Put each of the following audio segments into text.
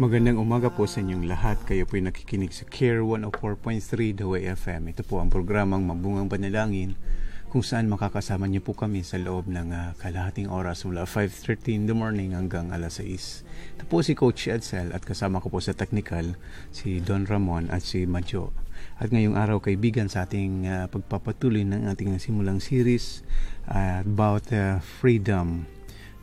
Magandang umaga po sa inyong lahat. Kayo po'y nakikinig sa Care 104.3 The Way FM. Ito po ang programang Mabungang Panalangin kung saan makakasama niyo po kami sa loob ng uh, kalahating oras mula 5.30 in the morning hanggang alas 6. Ito po si Coach Edsel at kasama ko po sa technical si Don Ramon at si Majo. At ngayong araw kaibigan sa ating uh, pagpapatuloy ng ating simulang series uh, about uh, freedom,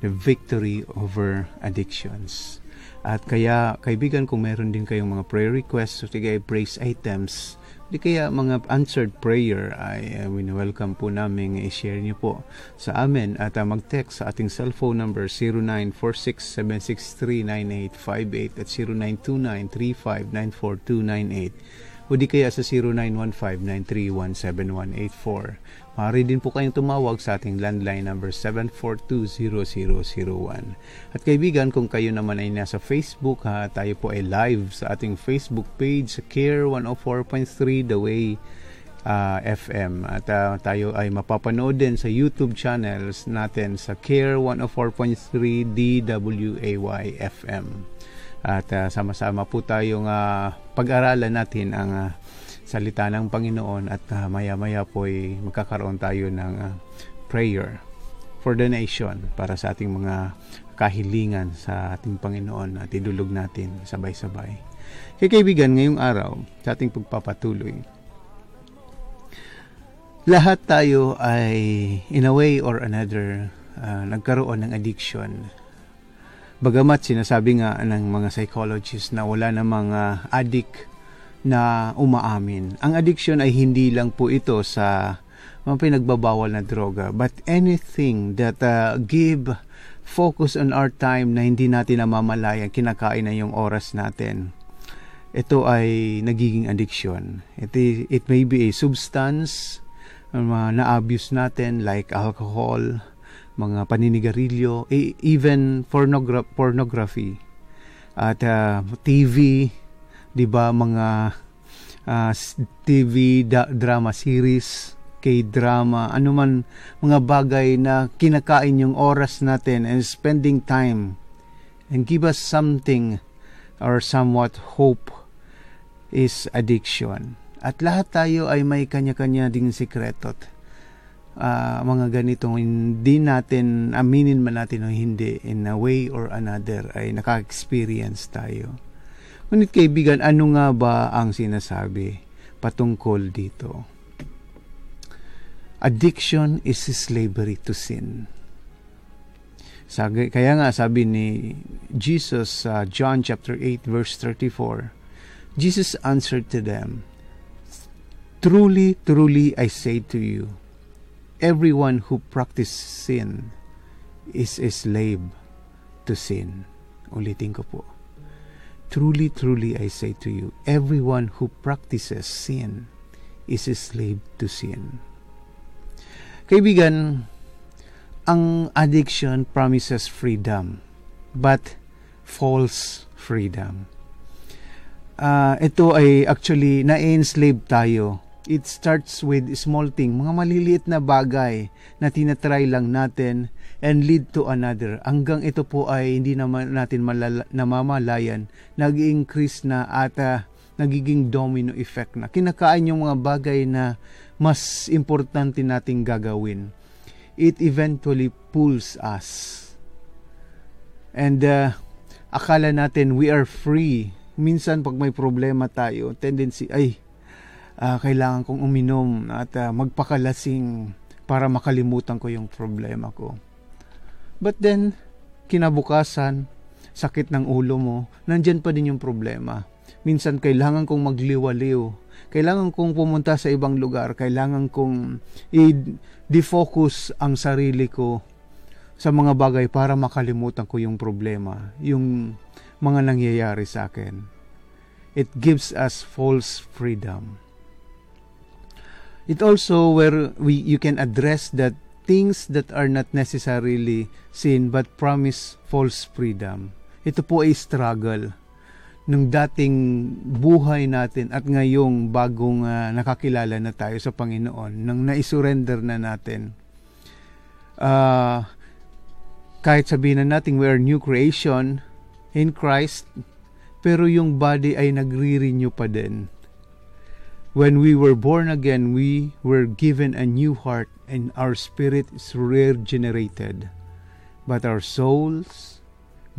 the victory over addictions. At kaya, kaibigan, kung meron din kayong mga prayer requests o kaya praise items, di kaya mga answered prayer ay uh, welcome po namin i-share niyo po sa amin. At uh, mag-text sa ating cellphone number 0946-763-9858 at 0929-3594298 o di kaya sa 0915-931-7184. Maaari din po kayong tumawag sa ating landline number 7420001. At kaibigan, kung kayo naman ay nasa Facebook, ha, tayo po ay live sa ating Facebook page Care 104.3 The Way uh, FM. At uh, tayo ay mapapanood din sa YouTube channels natin sa Care 104.3 DWAY FM. At uh, sama-sama po tayong uh, pag-aralan natin ang uh, salita ng Panginoon at uh, maya-maya po ay magkakaroon tayo ng uh, prayer for the nation para sa ating mga kahilingan sa ating Panginoon at idulog natin sabay-sabay. Kaya kaibigan, ngayong araw sa ating pagpapatuloy, lahat tayo ay in a way or another uh, nagkaroon ng addiction. Bagamat sinasabi nga ng mga psychologists na wala namang uh, addict na umaamin. Ang addiction ay hindi lang po ito sa mga pinagbabawal na droga, but anything that uh, give focus on our time na hindi natin namamalayan, kinakain na yung oras natin. Ito ay nagiging addiction. It, it may be a substance uh, na-abuse natin like alcohol, mga paninigarilyo, e, even pornogra- pornography, at uh, TV, 'di ba mga uh, ah, TV da- drama series, K-drama, ano man mga bagay na kinakain yung oras natin and spending time and give us something or somewhat hope is addiction. At lahat tayo ay may kanya-kanya ding sikreto. Uh, mga ganitong hindi natin aminin man natin o hindi in a way or another ay naka-experience tayo. Ngunit kaibigan, ano nga ba ang sinasabi patungkol dito? Addiction is slavery to sin. Kaya nga sabi ni Jesus sa uh, John chapter 8 verse 34, Jesus answered to them, Truly, truly I say to you, everyone who practices sin is a slave to sin. Ulitin ko po Truly, truly, I say to you, everyone who practices sin is a slave to sin. Kaibigan, ang addiction promises freedom, but false freedom. Uh, ito ay actually na-enslave tayo. It starts with small thing, mga maliliit na bagay na tinatry lang natin and lead to another. Hanggang ito po ay hindi naman natin malala, namamalayan, nag-increase na at uh, nagiging domino effect na. Kinakain yung mga bagay na mas importante nating gagawin. It eventually pulls us. And uh, akala natin we are free. Minsan pag may problema tayo, tendency ay uh, kailangan kong uminom at uh, magpakalasing para makalimutan ko yung problema ko. But then, kinabukasan, sakit ng ulo mo, nandyan pa din yung problema. Minsan kailangan kong magliwaliw. Kailangan kong pumunta sa ibang lugar. Kailangan kong i-defocus ang sarili ko sa mga bagay para makalimutan ko yung problema, yung mga nangyayari sa akin. It gives us false freedom. It also where we you can address that things that are not necessarily sin but promise false freedom. Ito po ay struggle ng dating buhay natin at ngayong bagong uh, nakakilala na tayo sa Panginoon, nang naisurrender na natin. Uh, kahit sabihin na natin we are new creation in Christ, pero yung body ay nagre-renew pa din. When we were born again, we were given a new heart and our spirit is regenerated. But our souls,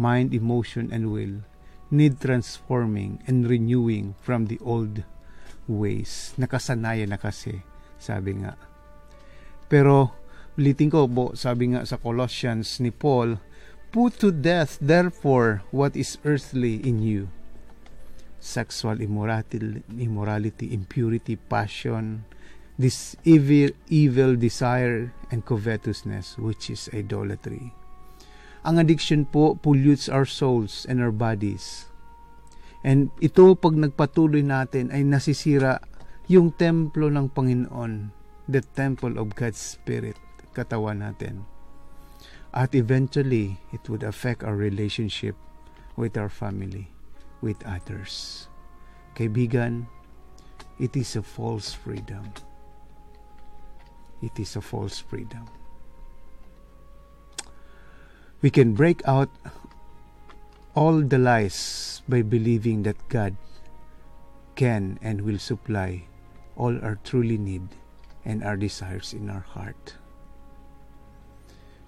mind, emotion, and will need transforming and renewing from the old ways. Nakasanayan na kasi, sabi nga. Pero, ulitin ko po, sabi nga sa Colossians ni Paul, Put to death, therefore, what is earthly in you. Sexual immorality, immorality impurity, passion, this evil, evil desire, and covetousness, which is idolatry. Ang addiction po pollutes our souls and our bodies. And ito, pag nagpatuloy natin, ay nasisira yung templo ng Panginoon, the temple of God's Spirit, katawan natin. At eventually, it would affect our relationship with our family, with others. Kaibigan, it is a false freedom. It is a false freedom. We can break out all the lies by believing that God can and will supply all our truly need and our desires in our heart.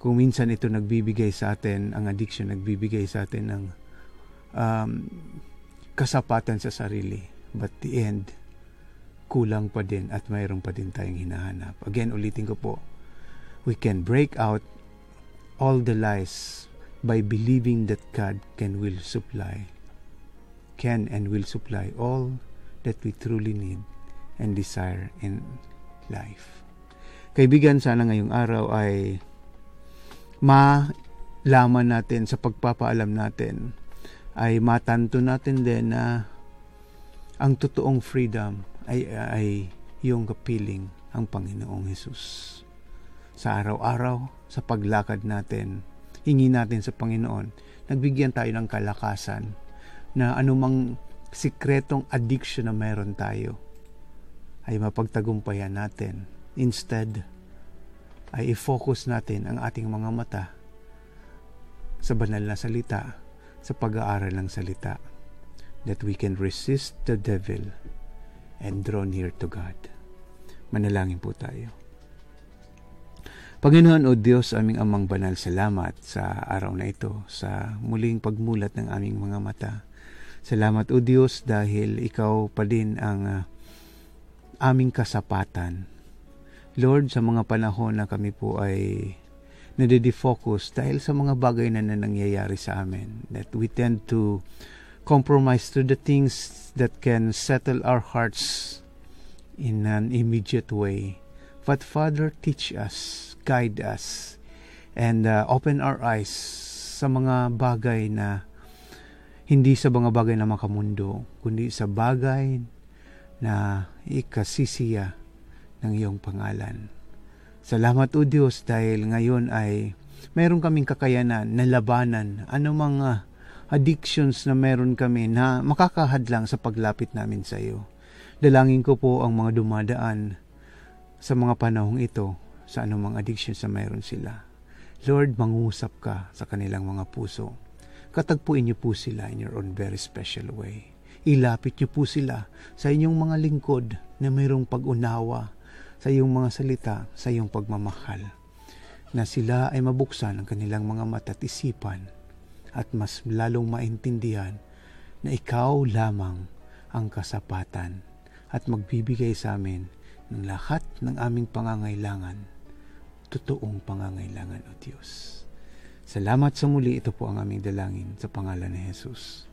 Kung minsan ito nagbibigay sa atin, ang addiction nagbibigay sa atin ng um, kasapatan sa sarili. But the end, kulang pa din at mayroon pa din tayong hinahanap. Again, ulitin ko po, we can break out all the lies by believing that God can will supply, can and will supply all that we truly need and desire in life. Kaibigan, sana ngayong araw ay malaman natin sa pagpapaalam natin ay matanto natin din na ang totoong freedom ay, ay yung kapiling ang Panginoong Hesus. Sa araw-araw, sa paglakad natin, hingi natin sa Panginoon, nagbigyan tayo ng kalakasan na anumang sikretong addiction na meron tayo ay mapagtagumpayan natin. Instead, ay i-focus natin ang ating mga mata sa banal na salita, sa pag-aaral ng salita, that we can resist the devil and draw near to God. Manalangin po tayo. Panginoon o Diyos, aming amang banal, salamat sa araw na ito, sa muling pagmulat ng aming mga mata. Salamat o Diyos dahil Ikaw pa din ang uh, aming kasapatan Lord, sa mga panahon na kami po ay nadidefocus dahil sa mga bagay na, na nangyayari sa amin, that we tend to compromise to the things that can settle our hearts in an immediate way. But Father, teach us, guide us, and uh, open our eyes sa mga bagay na hindi sa mga bagay na makamundo, kundi sa bagay na ikasisiya ng iyong pangalan. Salamat o Diyos dahil ngayon ay meron kaming kakayanan na labanan anumang uh, addictions na meron kami na makakahadlang sa paglapit namin sa iyo. Dalangin ko po ang mga dumadaan sa mga panahong ito sa anumang addictions na meron sila. Lord, mangusap ka sa kanilang mga puso. Katagpuin niyo po sila in your own very special way. Ilapit niyo po sila sa inyong mga lingkod na mayroong pag-unawa, sa iyong mga salita, sa iyong pagmamahal, na sila ay mabuksan ang kanilang mga mata at isipan at mas lalong maintindihan na ikaw lamang ang kasapatan at magbibigay sa amin ng lahat ng aming pangangailangan, totoong pangangailangan o Diyos. Salamat sa muli, ito po ang aming dalangin sa pangalan ni Jesus.